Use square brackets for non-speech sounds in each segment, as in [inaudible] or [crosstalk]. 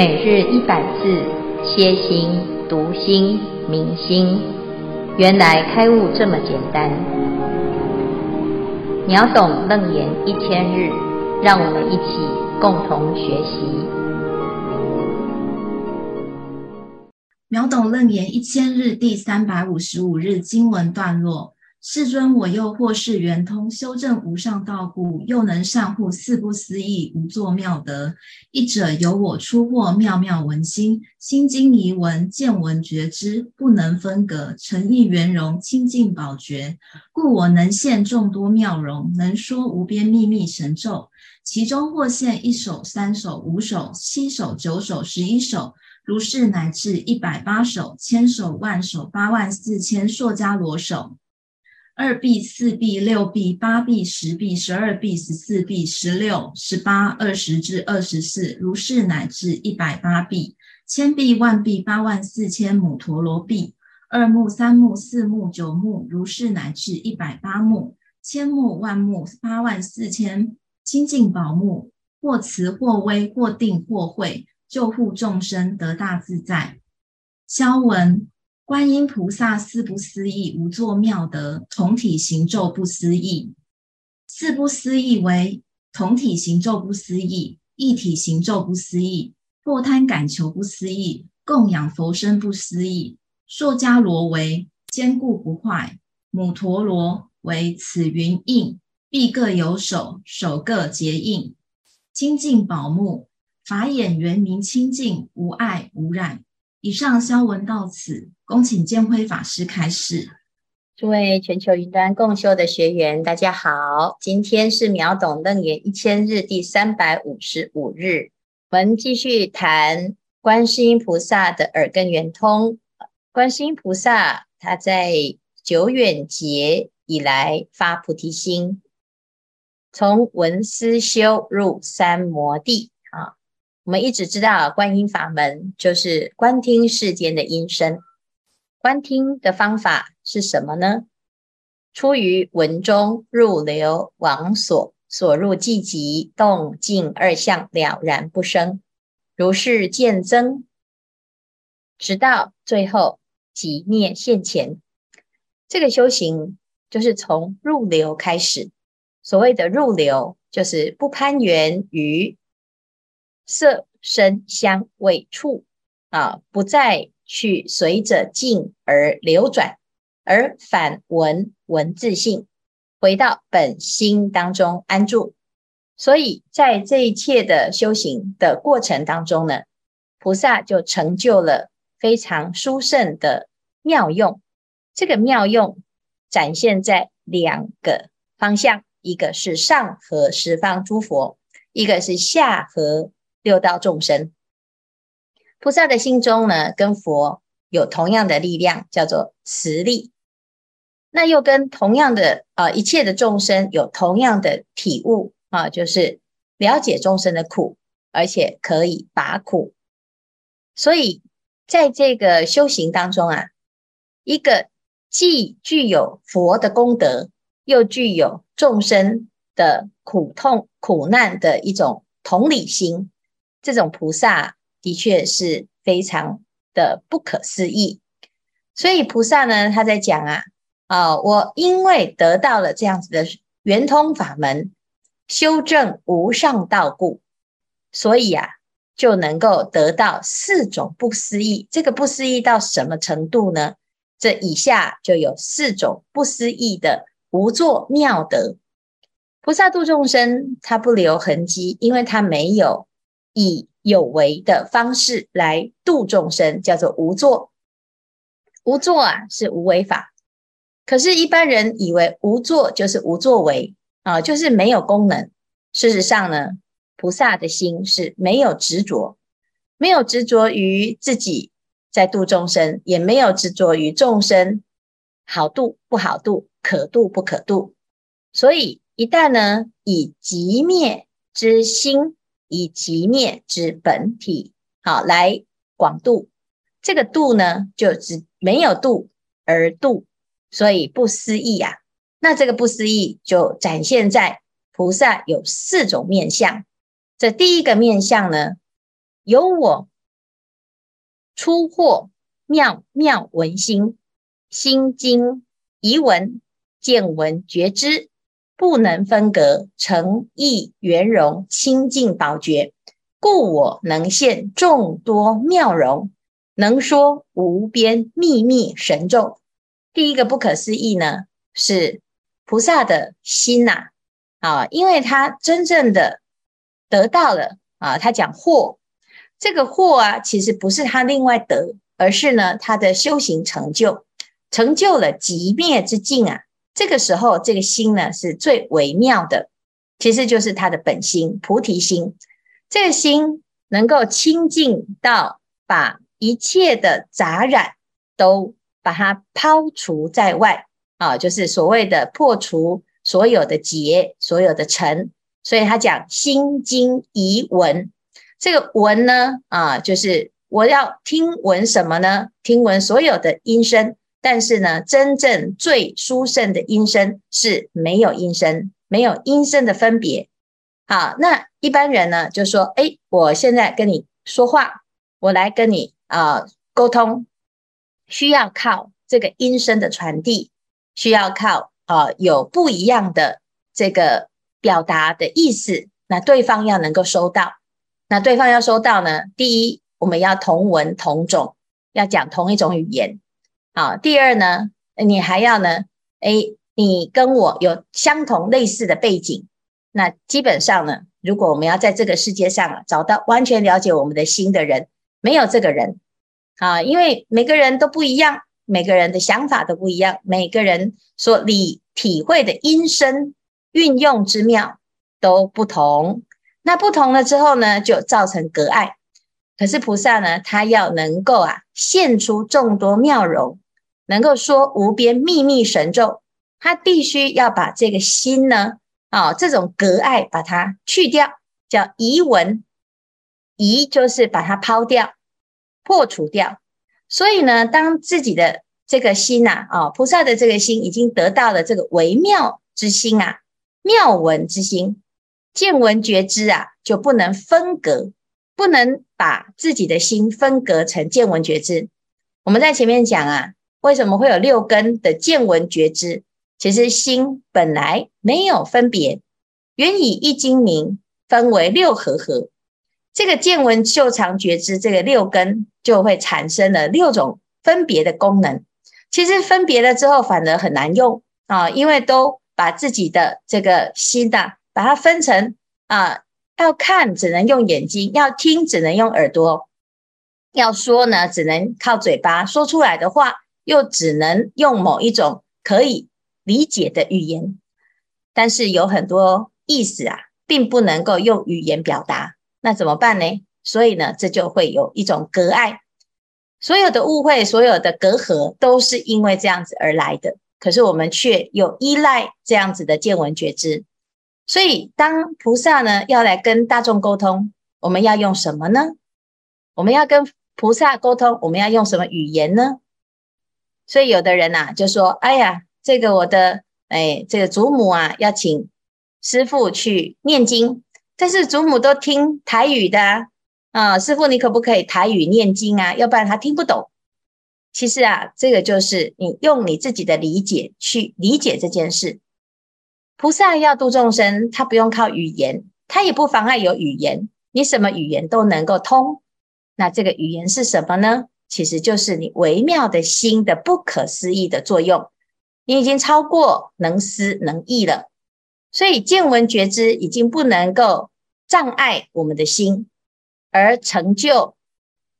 每日一百字，歇心、读心、明心，原来开悟这么简单。秒懂楞严一千日，让我们一起共同学习。秒懂楞严一千日第三百五十五日经文段落。世尊，我又或是圆通修正无上道故，又能善护四不思议无作妙德。一者由我出获妙妙闻心，心经疑闻，见闻觉知，不能分隔，诚意圆融，清净宝觉，故我能现众多妙容，能说无边秘密神咒。其中或现一首、三首、五首、七首、九首、十一首，如是乃至一百八首、千首、万首、八万四千硕迦罗首。二臂、四臂、六臂、八臂、十臂、十二臂、十四臂、十六、十八、二十至二十四，如是乃至一百八臂、千臂、万臂、八万四千母陀罗臂。二目、三目、四目、九目，如是乃至一百八目、千目、万目、八万四千清净宝目，或慈或威，或定或慧，救护众生得大自在。消文。观音菩萨四不思议无作妙德，同体行咒不思议。四不思议为同体行咒不思议，一体行咒不思议，破贪感求不思议，供养佛身不思议。硕迦罗为坚固不坏，母陀罗为此云印，臂各有手，手各结印。清净宝目，法眼圆明清净，无碍无染。以上消文到此，恭请建辉法师开示。诸位全球云端共修的学员，大家好，今天是秒懂楞严一千日第三百五十五日，我们继续谈观世音菩萨的耳根圆通。观世音菩萨他在久远劫以来发菩提心，从闻思修入三摩地。我们一直知道，观音法门就是观听世间的音声。观听的方法是什么呢？出于文中入流往所，所入寂寂，动静二相了然不生，如是渐增，直到最后即灭现前。这个修行就是从入流开始。所谓的入流，就是不攀缘于。色、声、香、味、触啊，不再去随着境而流转，而反闻闻自性，回到本心当中安住。所以在这一切的修行的过程当中呢，菩萨就成就了非常殊胜的妙用。这个妙用展现在两个方向，一个是上合十方诸佛，一个是下合。六道众生，菩萨的心中呢，跟佛有同样的力量，叫做慈力。那又跟同样的啊、一切的众生有同样的体悟啊，就是了解众生的苦，而且可以拔苦。所以在这个修行当中啊，一个既具有佛的功德，又具有众生的苦痛苦难的一种同理心。这种菩萨的确是非常的不可思议，所以菩萨呢，他在讲啊，啊，我因为得到了这样子的圆通法门，修正无上道故，所以啊，就能够得到四种不思议。这个不思议到什么程度呢？这以下就有四种不思议的无作妙德。菩萨度众生，他不留痕迹，因为他没有。以有为的方式来度众生，叫做无作。无作啊，是无为法。可是，一般人以为无作就是无作为啊，就是没有功能。事实上呢，菩萨的心是没有执着，没有执着于自己在度众生，也没有执着于众生好度不好度，可度不可度。所以，一旦呢，以极灭之心。以极灭之本体，好来广度，这个度呢，就只没有度而度，所以不思议啊。那这个不思议就展现在菩萨有四种面相。这第一个面相呢，由我出获妙妙闻心，心经疑闻见闻觉知，不能分隔，诚意圆融清净宝觉，故我能现众多妙容，能说无边秘密神咒。第一个不可思议呢，是菩萨的心呐，啊，因为他真正的得到了啊，他讲获，这个获啊，其实不是他另外得，而是呢，他的修行成就，成就了极灭之境啊。这个时候，这个心呢是最微妙的，其实就是他的本心菩提心。这个心能够清净到把一切的杂染都把它抛除在外啊，就是所谓的破除所有的结、所有的尘。所以他讲心经疑闻，这个闻呢啊，就是我要听闻什么呢？听闻所有的音声。但是呢，真正最殊胜的音声是没有音声，没有音声的分别。好，那一般人呢就说：“哎，我现在跟你说话，我来跟你啊、沟通，需要靠这个音声的传递，需要靠啊、有不一样的这个表达的意思，那对方要能够收到。那对方要收到呢，第一，我们要同文同种，要讲同一种语言。”好，第二呢，你还要呢，哎，你跟我有相同类似的背景，那基本上呢，如果我们要在这个世界上啊，找到完全了解我们的心的人，没有这个人啊，因为每个人都不一样，每个人的想法都不一样，每个人所理体会的音声运用之妙都不同，那不同了之后呢，就造成隔碍。可是菩萨呢，他要能够啊，现出众多妙容，能够说无边秘密神咒，他必须要把这个心呢，啊，这种隔碍把它去掉，叫疑闻，疑就是把它抛掉、破除掉。所以呢，当自己的这个心呐，啊，菩萨的这个心已经得到了这个微妙之心啊，妙闻之心，见闻觉知啊，就不能分隔。不能把自己的心分隔成见闻觉知。我们在前面讲啊，为什么会有六根的见闻觉知？其实心本来没有分别，原以一精明，分为六和合。这个见闻嗅尝觉知这个六根就会产生了六种分别的功能。其实分别了之后反而很难用啊，因为都把自己的这个心呐、啊，把它分成啊。要看只能用眼睛，要听只能用耳朵，要说呢只能靠嘴巴说出来的话，又只能用某一种可以理解的语言。但是有很多意思啊，并不能够用语言表达，那怎么办呢？所以呢，这就会有一种隔碍，所有的误会，所有的隔阂，都是因为这样子而来的。可是我们却有依赖这样子的见闻觉知。所以，当菩萨呢要来跟大众沟通，我们要用什么呢？我们要跟菩萨沟通，我们要用什么语言呢？所以，有的人呐、啊、就说：“哎呀，这个我的哎，这个祖母啊，要请师傅去念经，但是祖母都听台语的啊，师傅你可不可以台语念经啊？要不然他听不懂。其实啊，这个就是你用你自己的理解去理解这件事。”菩萨要度众生，他不用靠语言，他也不妨碍有语言，你什么语言都能够通。那这个语言是什么呢？其实就是你微妙的心的不可思议的作用。你已经超过能思能意了，所以见闻觉知已经不能够障碍我们的心，而成就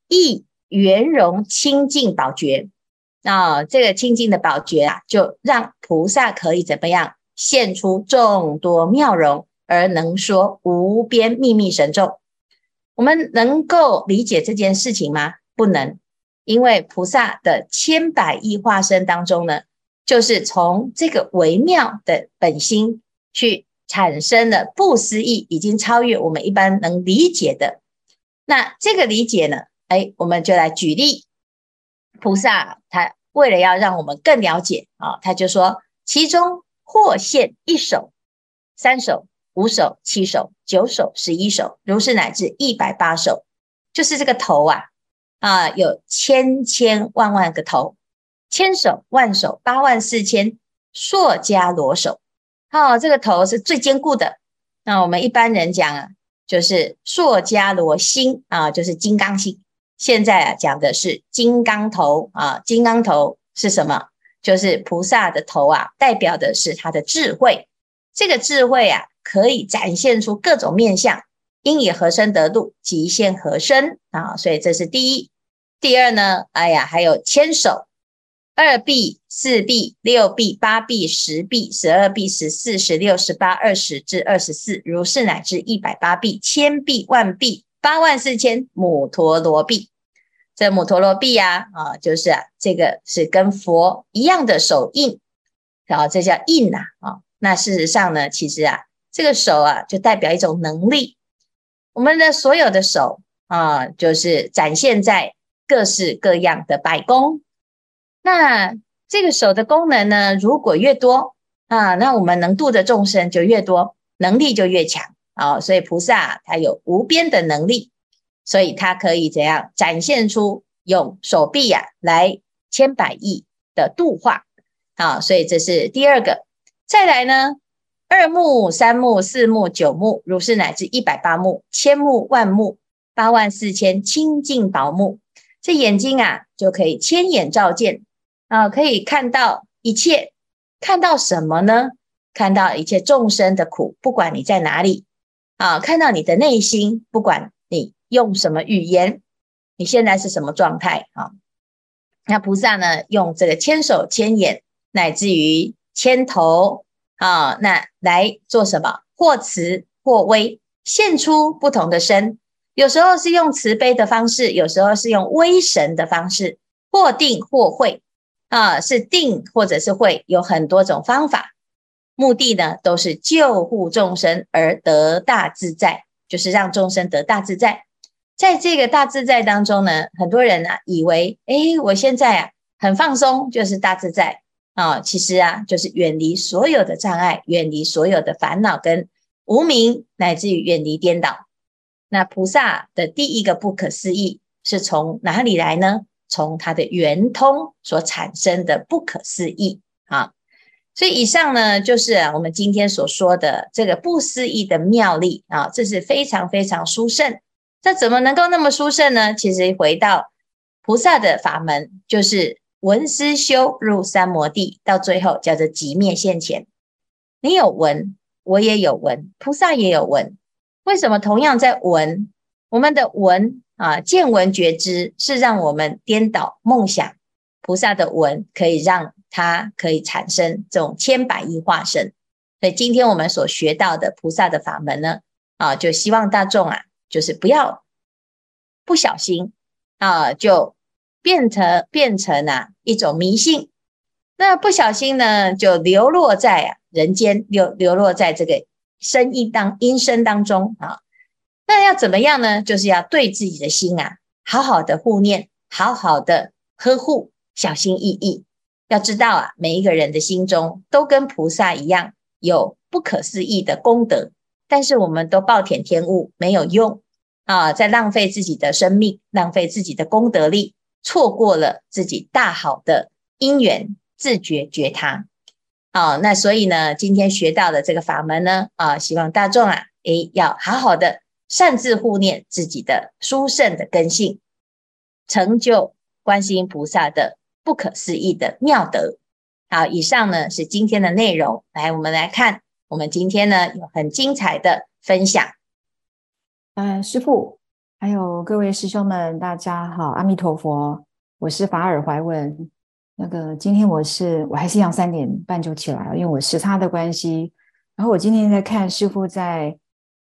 意圆融清净宝觉。那这个清净的宝觉啊，就让菩萨可以怎么样？现出众多妙容，而能说无边秘密神咒。我们能够理解这件事情吗？不能，因为菩萨的千百亿化身当中呢，就是从这个微妙的本心去产生了不思议，已经超越我们一般能理解的。那这个理解呢？哎，我们就来举例。菩萨他为了要让我们更了解啊，他就说其中。或现一手、三手、五手、七手、九手、十一手，如是乃至一百八手，就是这个头啊，啊，有千千万万个头，千手万手八万四千硕伽罗手。好，这个头是最坚固的。那我们一般人讲啊，就是硕伽罗心啊，就是金刚心。现在啊，讲的是金刚头啊，金刚头是什么？就是菩萨的头啊，代表的是他的智慧。这个智慧啊，可以展现出各种面相。应以何身得度，即现何身啊！所以这是第一。第二呢，哎呀，还有千手、二臂、四臂、六臂、八臂、十臂、十二臂、十四、十六、十八、二十至二十四，如是乃至一百八臂、千臂、万臂、八万四千母陀罗臂。这母陀罗臂呀，啊，就是啊，这个是跟佛一样的手印，然后这叫印呐啊。那事实上呢，其实啊，这个手啊，就代表一种能力。我们的所有的手啊，就是展现在各式各样的百功。那这个手的功能呢，如果越多啊，那我们能度的众生就越多，能力就越强啊。所以菩萨他有无边的能力，所以他可以怎样展现出用手臂呀、来千百亿的度化啊。所以这是第二个。再来呢？二目、三目、四目、九目，如是乃至一百八目、千目、万目、八万四千清净宝目。这眼睛啊，就可以千眼照见啊，可以看到一切。看到什么呢？看到一切众生的苦，不管你在哪里啊，看到你的内心，不管用什么语言，你现在是什么状态啊？那菩萨呢，用这个千手千眼，乃至于千头。啊，那来做什么？或慈或威，现出不同的身。有时候是用慈悲的方式，有时候是用威神的方式，或定或会。啊，是定或者是会，有很多种方法。目的呢，都是救护众生而得大自在，就是让众生得大自在。在这个大自在当中呢，很多人啊以为，诶，我现在啊很放松，就是大自在。啊、其实啊，就是远离所有的障碍，远离所有的烦恼跟无明，乃至于远离颠倒。那菩萨的第一个不可思议是从哪里来呢？从他的圆通所产生的不可思议啊。所以以上呢，就是我们今天所说的这个不思议的妙力啊，这是非常非常殊胜。这怎么能够那么殊胜呢？其实回到菩萨的法门，就是。闻思修入三摩地，到最后叫做寂灭现前。你有闻，我也有闻，菩萨也有闻。为什么同样在闻？我们的闻啊，见闻觉知是让我们颠倒梦想。菩萨的闻可以让它可以产生这种千百亿化身。所以今天我们所学到的菩萨的法门呢，啊，就希望大众啊，就是不要不小心啊，就。变成变成啊一种迷信，那不小心呢就流落在啊人间，流流落在这个生意当阴身当中啊。那要怎么样呢？就是要对自己的心啊好好的护念，好好的呵护，小心翼翼。要知道啊，每一个人的心中都跟菩萨一样有不可思议的功德，但是我们都暴殄天物，没有用啊，在浪费自己的生命，浪费自己的功德力。错过了自己大好的因缘，自觉觉他。啊，那所以呢，今天学到的这个法门呢，啊，希望大众啊，诶，要好好的善自护念自己的殊胜的根性，成就观世音菩萨的不可思议的妙德。好，以上呢是今天的内容。来，我们来看，我们今天呢有很精彩的分享。嗯，师父。还有各位师兄们，大家好，阿弥陀佛，我是法尔怀文。那个今天我是我还是一样三点半就起来了，因为我时差的关系。然后我今天在看师父在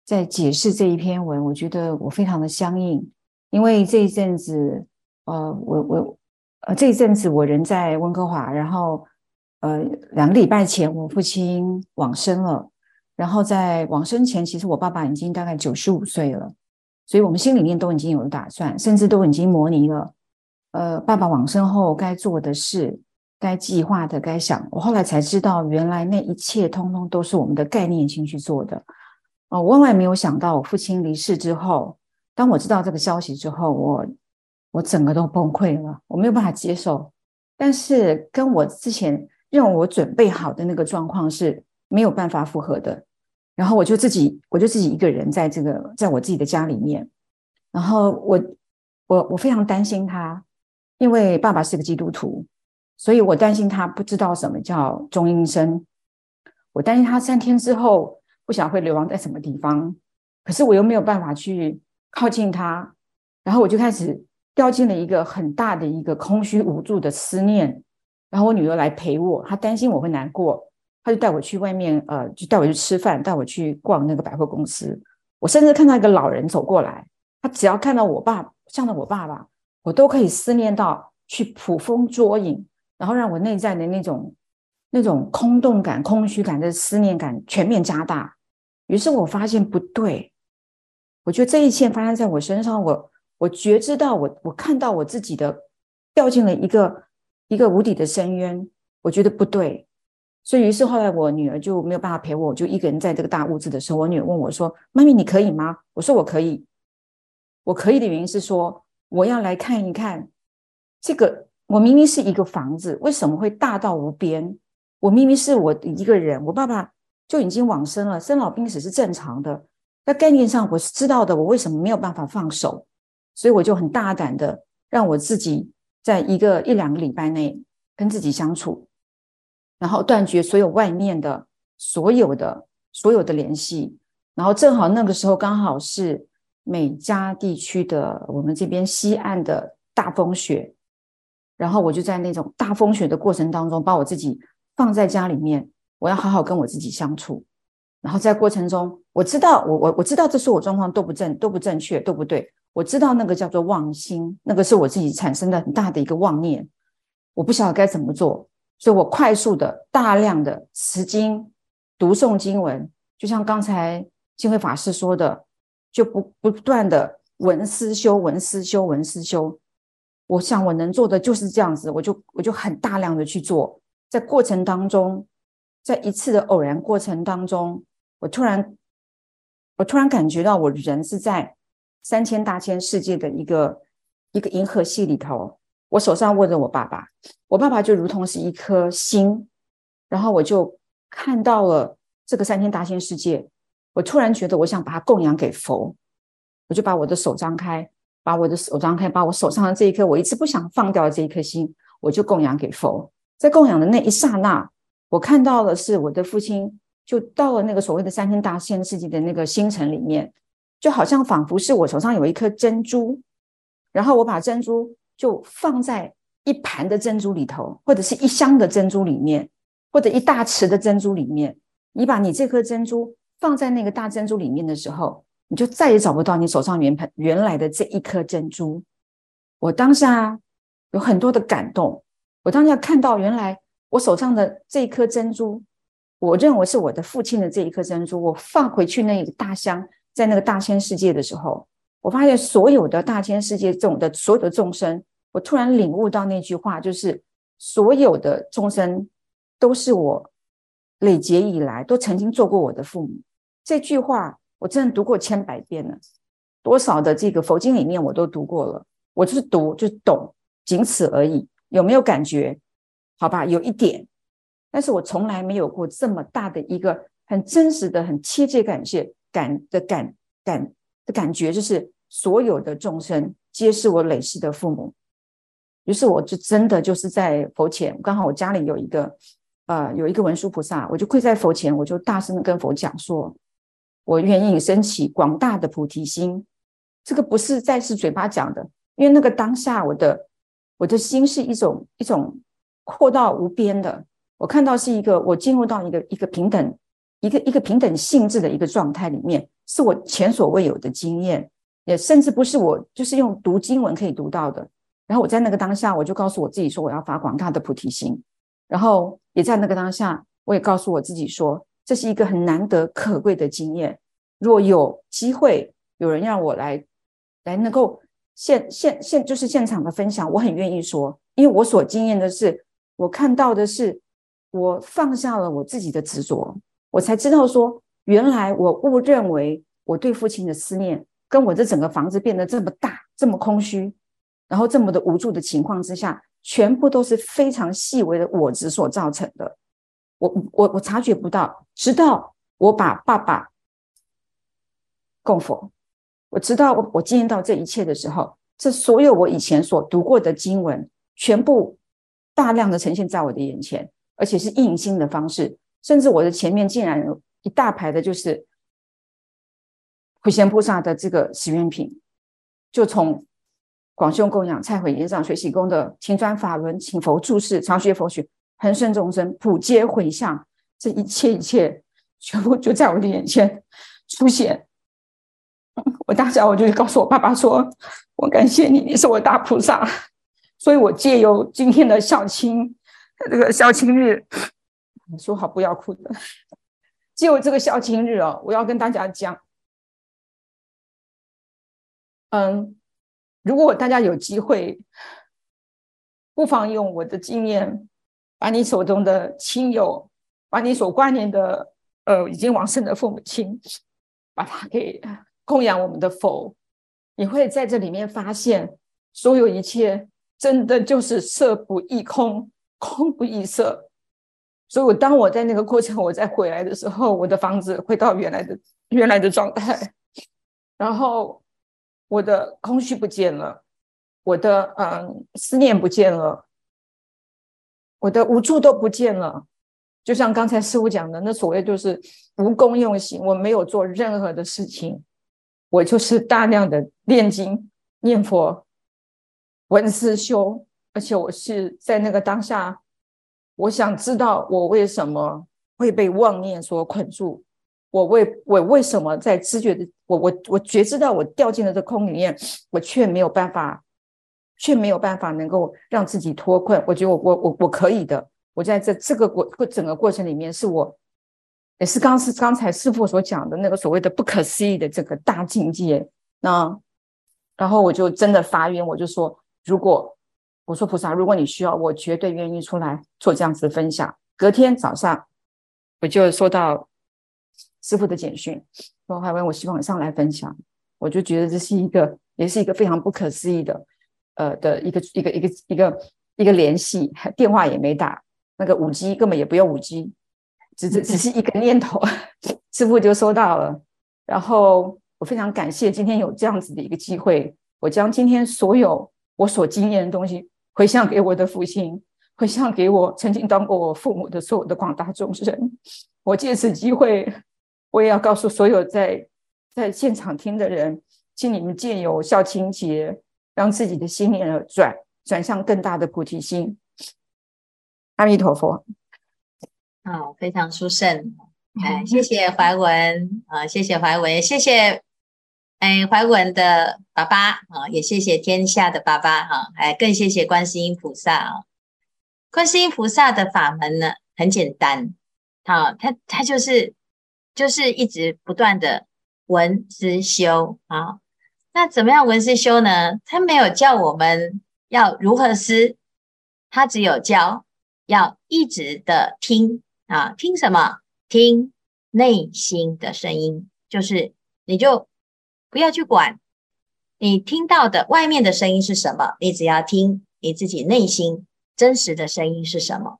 在解释这一篇文，我觉得我非常的相应，因为这一阵子，呃，我我呃这一阵子我人在温哥华，然后呃两个礼拜前我父亲往生了，然后在往生前，其实我爸爸已经大概九十五岁了。所以我们心里面都已经有打算，甚至都已经模拟了，呃，爸爸往生后该做的事、该计划的、该想。我后来才知道，原来那一切通通都是我们的概念性去做的。哦，我万万没有想到，我父亲离世之后，当我知道这个消息之后，我我整个都崩溃了，我没有办法接受。但是跟我之前认为我准备好的那个状况是没有办法符合的。然后我就自己，我就自己一个人在这个，在我自己的家里面。然后我，我，我非常担心他，因为爸爸是个基督徒，所以我担心他不知道什么叫中阴身。我担心他三天之后不晓得会流亡在什么地方，可是我又没有办法去靠近他。然后我就开始掉进了一个很大的一个空虚无助的思念。然后我女儿来陪我，她担心我会难过。她就带我去外面，呃，就带我去吃饭，带我去逛那个百货公司。我甚至看到一个老人走过来，他只要看到我爸，像到我爸爸，我都可以思念到去捕风捉影，然后让我内在的那种那种空洞感、空虚感的思念感全面加大。于是我发现不对，我觉得这一切发生在我身上，我我觉知到我我看到我自己的掉进了一个一个无底的深渊，我觉得不对。所以，于是后来我女儿就没有办法陪我，就一个人在这个大屋子的时候，我女儿问我说：“妈咪，你可以吗？”我说：“我可以。”我可以的原因是说，我要来看一看这个。我明明是一个房子，为什么会大到无边？我明明是我一个人，我爸爸就已经往生了，生老病死是正常的。在概念上我是知道的，我为什么没有办法放手？所以我就很大胆的让我自己在一个一两个礼拜内跟自己相处。然后断绝所有外面的所有的所有的联系，然后正好那个时候刚好是美加地区的我们这边西岸的大风雪，然后我就在那种大风雪的过程当中，把我自己放在家里面，我要好好跟我自己相处。然后在过程中，我知道我我我知道这是我状况都不正都不正确都不对，我知道那个叫做妄心，那个是我自己产生的很大的一个妄念，我不晓得该怎么做。所以我快速的、大量的持经、读诵经文，就像刚才金慧法师说的，就不不断的闻思修、闻思修、闻思修。我想我能做的就是这样子，我就我就很大量的去做。在过程当中，在一次的偶然过程当中，我突然我突然感觉到，我人是在三千大千世界的一个一个银河系里头。我手上握着我爸爸，我爸爸就如同是一颗星，然后我就看到了这个三千大千世界。我突然觉得我想把它供养给佛，我就把我的手张开，把我的手张开，把我手上的这一颗我一直不想放掉的这一颗心，我就供养给佛。在供养的那一刹那，我看到的是我的父亲就到了那个所谓的三千大千世界的那个星辰里面，就好像仿佛是我手上有一颗珍珠，然后我把珍珠。就放在一盘的珍珠里头，或者是一箱的珍珠里面，或者一大池的珍珠里面。你把你这颗珍珠放在那个大珍珠里面的时候，你就再也找不到你手上原盘原来的这一颗珍珠。我当下有很多的感动，我当下看到原来我手上的这一颗珍珠，我认为是我的父亲的这一颗珍珠。我放回去那个大箱，在那个大千世界的时候。我发现所有的大千世界中的所有的众生，我突然领悟到那句话，就是所有的众生都是我累劫以来都曾经做过我的父母。这句话我真的读过千百遍了，多少的这个佛经里面我都读过了。我就是读，就懂，仅此而已。有没有感觉？好吧，有一点，但是我从来没有过这么大的一个很真实的、很切切感谢感的感感。的感觉就是所有的众生皆是我累世的父母，于是我就真的就是在佛前，刚好我家里有一个呃有一个文殊菩萨，我就跪在佛前，我就大声的跟佛讲说，我愿意升起广大的菩提心。这个不是在是嘴巴讲的，因为那个当下我的我的心是一种一种阔到无边的，我看到是一个我进入到一个一个平等一个一个平等性质的一个状态里面。是我前所未有的经验，也甚至不是我就是用读经文可以读到的。然后我在那个当下，我就告诉我自己说，我要发广大的菩提心。然后也在那个当下，我也告诉我自己说，这是一个很难得可贵的经验。若有机会，有人让我来来能够现现现就是现场的分享，我很愿意说，因为我所经验的是，我看到的是，我放下了我自己的执着，我才知道说。原来我误认为我对父亲的思念，跟我这整个房子变得这么大，这么空虚，然后这么的无助的情况之下，全部都是非常细微的我执所造成的。我我我察觉不到，直到我把爸爸供佛，我知道我我经验到这一切的时候，这所有我以前所读过的经文，全部大量的呈现在我的眼前，而且是印心的方式，甚至我的前面竟然有一大排的，就是普贤菩萨的这个十愿品，就从。广修供养、忏悔、延长、学习功德、勤转法轮、请佛住世、常学佛学、恒顺众生、普皆回向，这一切一切，全部就在我的眼前出现。[laughs] 我当下我就告诉我爸爸说：“我感谢你，你是我大菩萨。”所以，我借由今天的孝亲，这个孝亲日，说好不要哭的。[laughs] 借由这个孝亲日哦，我要跟大家讲，嗯。如果大家有机会，不妨用我的经验，把你手中的亲友，把你所挂念的呃已经往生的父母亲，把它给供养我们的佛，你会在这里面发现，所有一切真的就是色不异空，空不异色。所以，我当我在那个过程，我再回来的时候，我的房子回到原来的原来的状态，然后。我的空虚不见了，我的嗯思念不见了，我的无助都不见了。就像刚才师傅讲的，那所谓就是无功用行，我没有做任何的事情，我就是大量的念经、念佛、闻思修，而且我是在那个当下，我想知道我为什么会被妄念所捆住。我为我为什么在知觉的我我我觉知到我掉进了这空里面，我却没有办法，却没有办法能够让自己脱困。我觉得我我我我可以的。我在这这个过过整个过程里面，是我也是刚是刚才师傅所讲的那个所谓的不可思议的这个大境界。那然后我就真的发愿，我就说，如果我说菩萨，如果你需要，我绝对愿意出来做这样子的分享。隔天早上，我就收到。师傅的简讯，说还问我希望你上来分享，我就觉得这是一个，也是一个非常不可思议的，呃的一个一个一个一个一个联系，电话也没打，那个五 G 根本也不用五 G，只只只是一个念头，[laughs] 师傅就收到了。然后我非常感谢今天有这样子的一个机会，我将今天所有我所经验的东西回向给我的父亲，回向给我曾经当过我父母的所有的广大众生，我借此机会。我也要告诉所有在在现场听的人，请你们借由孝亲节，让自己的心念转转向更大的菩提心。阿弥陀佛。好，非常殊胜。哎，谢谢怀文啊，谢谢怀文，谢谢哎怀文的爸爸啊，也谢谢天下的爸爸哈，哎，更谢谢观世音菩萨啊。观世音菩萨的法门呢，很简单，好，他他就是。就是一直不断的闻思修啊，那怎么样闻思修呢？他没有教我们要如何思，他只有教要一直的听啊，听什么？听内心的声音，就是你就不要去管你听到的外面的声音是什么，你只要听你自己内心真实的声音是什么。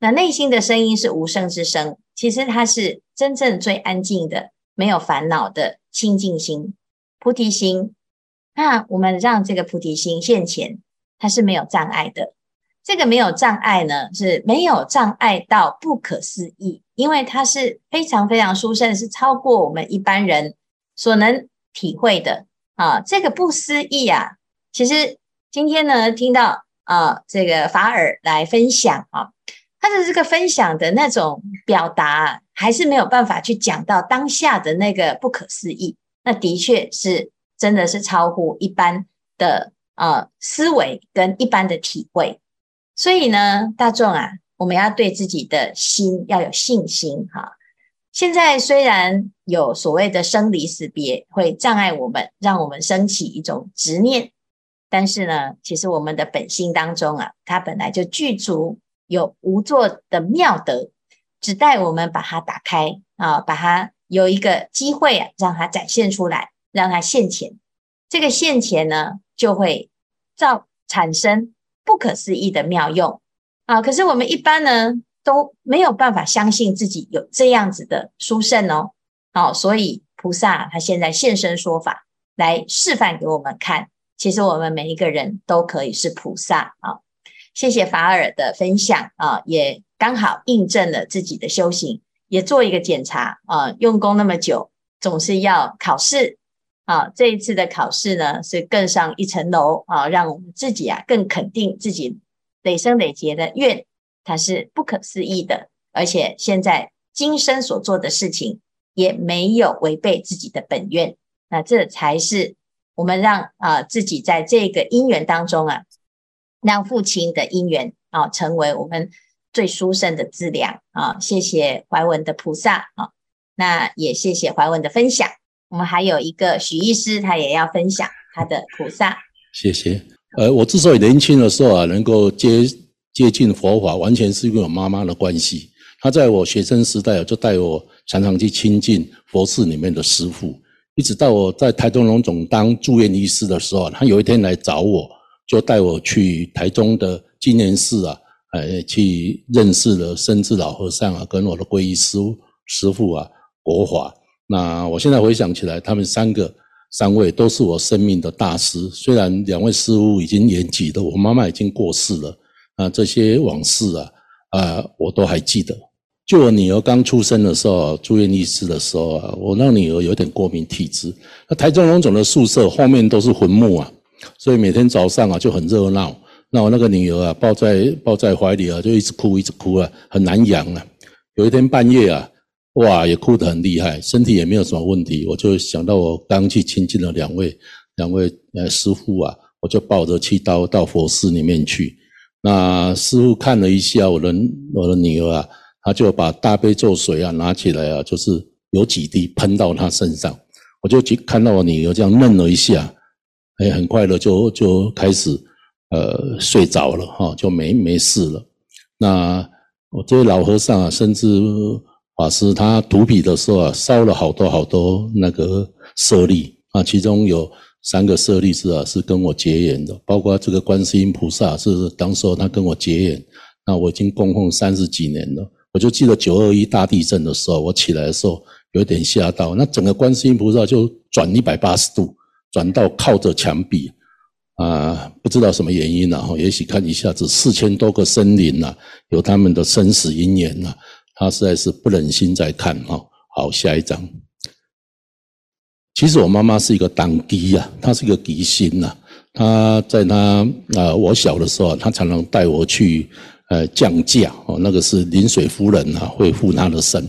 那内心的声音是无声之声，其实它是真正最安静的、没有烦恼的清净心、菩提心。那我们让这个菩提心现前，它是没有障碍的。这个没有障碍呢，是没有障碍到不可思议，因为它是非常非常殊胜，是超过我们一般人所能体会的啊。这个不思议啊，其实今天呢，听到啊这个法尔来分享啊。他的这个分享的那种表达，还是没有办法去讲到当下的那个不可思议。那的确是真的是超乎一般的呃思维跟一般的体会。所以呢，大众啊，我们要对自己的心要有信心哈。现在虽然有所谓的生离死别会障碍我们，让我们升起一种执念，但是呢，其实我们的本性当中啊，它本来就具足。有无作的妙德，只待我们把它打开啊，把它有一个机会啊，让它展现出来，让它现前。这个现前呢，就会造产生不可思议的妙用啊！可是我们一般呢都没有办法相信自己有这样子的殊胜哦。好，所以菩萨他现在现身说法，来示范给我们看。其实我们每一个人都可以是菩萨啊！谢谢法尔的分享啊，也刚好印证了自己的修行，也做一个检查啊。用功那么久，总是要考试啊。这一次的考试呢，是更上一层楼啊，让我们自己啊更肯定自己累生累劫的愿，它是不可思议的，而且现在今生所做的事情也没有违背自己的本愿，那这才是。我们让啊自己在这个因缘当中啊，让父亲的因缘啊成为我们最殊胜的资粮啊！谢谢怀文的菩萨啊，那也谢谢怀文的分享。我们还有一个许医师，他也要分享他的菩萨。谢谢。呃，我之所以年轻的时候啊，能够接接近佛法，完全是因为我妈妈的关系。她在我学生时代，就带我常常去亲近佛寺里面的师父。一直到我在台中荣总当住院医师的时候，他有一天来找我，就带我去台中的纪念寺啊，呃，去认识了深智老和尚啊，跟我的皈依师师父啊，国华。那我现在回想起来，他们三个三位都是我生命的大师。虽然两位师父已经年纪了，我妈妈已经过世了，啊，这些往事啊，啊，我都还记得。就我女儿刚出生的时候，住院医师的时候啊，我那女儿有点过敏体质。那台中荣总的宿舍后面都是坟墓啊，所以每天早上啊就很热闹。那我那个女儿啊抱在抱在怀里啊，就一直哭一直哭啊，很难养啊。有一天半夜啊，哇，也哭得很厉害，身体也没有什么问题。我就想到我刚去亲近了两位两位呃师傅啊，我就抱着去到到佛寺里面去。那师傅看了一下我的我的女儿啊。他就把大悲咒水啊拿起来啊，就是有几滴喷到他身上，我就去看到我女儿这样愣了一下，哎，很快的就就开始呃睡着了哈，就没没事了。那我这位老和尚啊，甚至法师他涂笔的时候啊，烧了好多好多那个舍利啊，其中有三个舍利子啊是跟我结缘的，包括这个观世音菩萨是当时候他跟我结缘，那我已经供奉三十几年了。我就记得九二一大地震的时候，我起来的时候有点吓到，那整个观世音菩萨就转一百八十度，转到靠着墙壁，啊，不知道什么原因呢？哈，也许看一下子四千多个生灵呐，有他们的生死因缘呐，他实在是不忍心再看哈。好，下一张。其实我妈妈是一个党机呀，她是一个机心呐，她在她啊，我小的时候，她常常带我去。呃，降价哦，那个是临水夫人啊，会护她的身。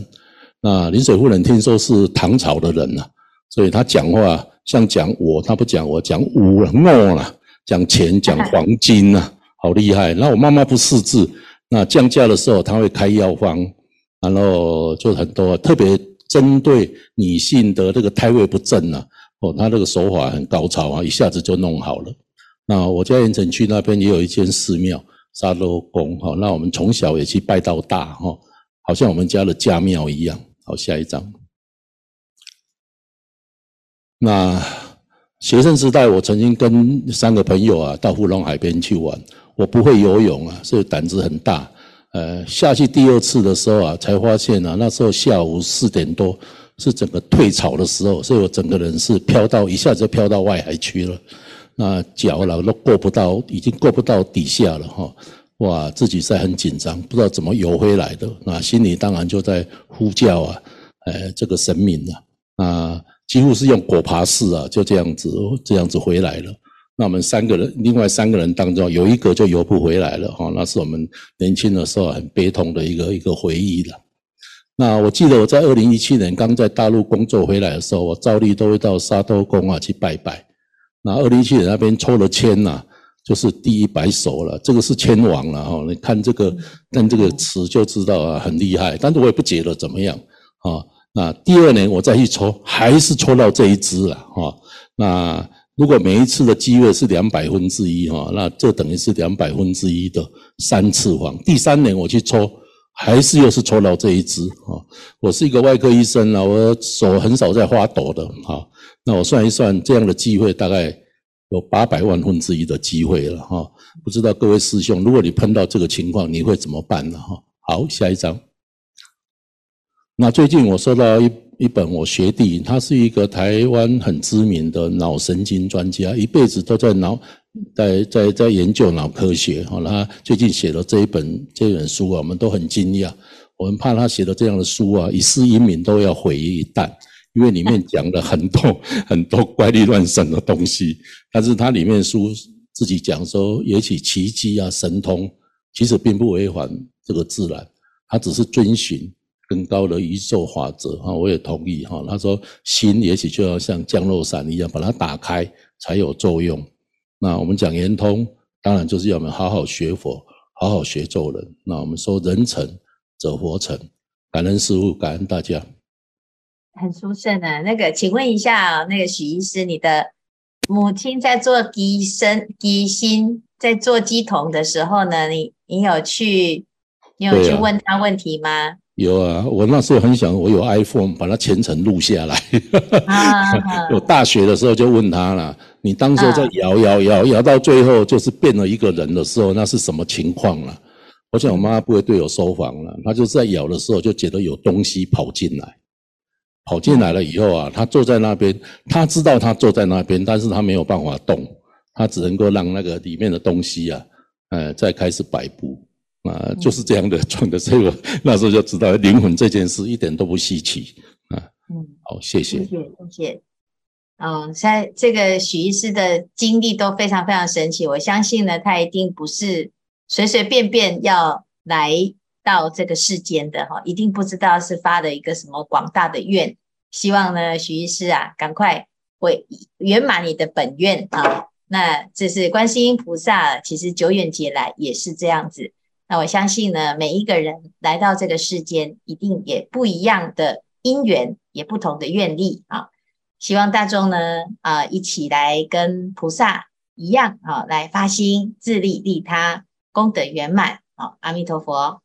那临水夫人听说是唐朝的人呐，所以她讲话像讲我，她不讲我，讲五了，我了，讲钱，讲黄金呐，好厉害。那我妈妈不识字，那降价的时候她会开药方，然后就很多，特别针对女性的这个胎位不正呐，哦，他这个手法很高超啊，一下子就弄好了。那我家盐城区那边也有一间寺庙。沙漏宫哈，那我们从小也去拜到大哈，好像我们家的家庙一样。好，下一张。那学生时代，我曾经跟三个朋友啊到富隆海边去玩。我不会游泳啊，所以胆子很大。呃，下去第二次的时候啊，才发现啊，那时候下午四点多是整个退潮的时候，所以我整个人是飘到一下子就飘到外海去了。那脚了都过不到，已经过不到底下了哈！哇，自己在很紧张，不知道怎么游回来的。那心里当然就在呼叫啊，哎，这个神明啊，啊，几乎是用果爬式啊，就这样子这样子回来了。那我们三个人，另外三个人当中有一个就游不回来了哈，那是我们年轻的时候很悲痛的一个一个回忆了。那我记得我在二零一七年刚在大陆工作回来的时候，我照例都会到沙头宫啊去拜拜。那二零一七年那边抽了签呐，就是第一百手了，这个是签王了哈。你看这个，看这个词就知道啊，很厉害。但是我也不觉得怎么样啊。那第二年我再去抽，还是抽到这一支了哈。那如果每一次的机会是两百分之一哈，那这等于是两百分之一的三次方。第三年我去抽，还是又是抽到这一支啊。我是一个外科医生啊，我手很少在发抖的哈。那我算一算，这样的机会大概有八百万分之一的机会了哈。不知道各位师兄，如果你碰到这个情况，你会怎么办呢？哈，好，下一张。那最近我收到一一本我学弟，他是一个台湾很知名的脑神经专家，一辈子都在脑在在在研究脑科学。哈，他最近写了这一本这本书啊，我们都很惊讶。我们怕他写的这样的书啊，一世英名都要毁于一旦，因为里面讲了很多 [laughs] 很多怪力乱神的东西。但是他里面书自己讲说，也许奇迹啊、神通，其实并不违反这个自然，他只是遵循更高的宇宙法则。哈，我也同意哈。他说，心也许就要像降落伞一样，把它打开才有作用。那我们讲圆通，当然就是要我们好好学佛，好好学做人。那我们说人成。则佛成，感恩师父，感恩大家。很殊胜啊！那个，请问一下，那个许医师，你的母亲在做鸡身、鸡心，在做鸡童的时候呢，你你有去，你有去问他问题吗？啊有啊，我那时候很想，我有 iPhone，把它全程录下来。[laughs] 我大学的时候就问他了，你当时在摇摇摇摇到最后，就是变了一个人的时候，那是什么情况了？我想我妈妈不会对我收房了，她就是在咬的时候就觉得有东西跑进来，跑进来了以后啊，她坐在那边，她知道她坐在那边，但是她没有办法动，她只能够让那个里面的东西啊，呃，再开始摆布啊，就是这样的状的。所以我那时候就知道灵魂这件事一点都不稀奇啊。嗯，好，谢谢，谢谢，谢谢。嗯，在这个许医师的经历都非常非常神奇，我相信呢，他一定不是。随随便便要来到这个世间的哈，一定不知道是发了一个什么广大的愿，希望呢，许医师啊，赶快为圆满你的本愿啊。那这是观世音菩萨，其实久远劫来也是这样子。那我相信呢，每一个人来到这个世间，一定也不一样的因缘，也不同的愿力啊。希望大众呢啊，一起来跟菩萨一样啊，来发心自利利他。功德圆满，啊，阿弥陀佛。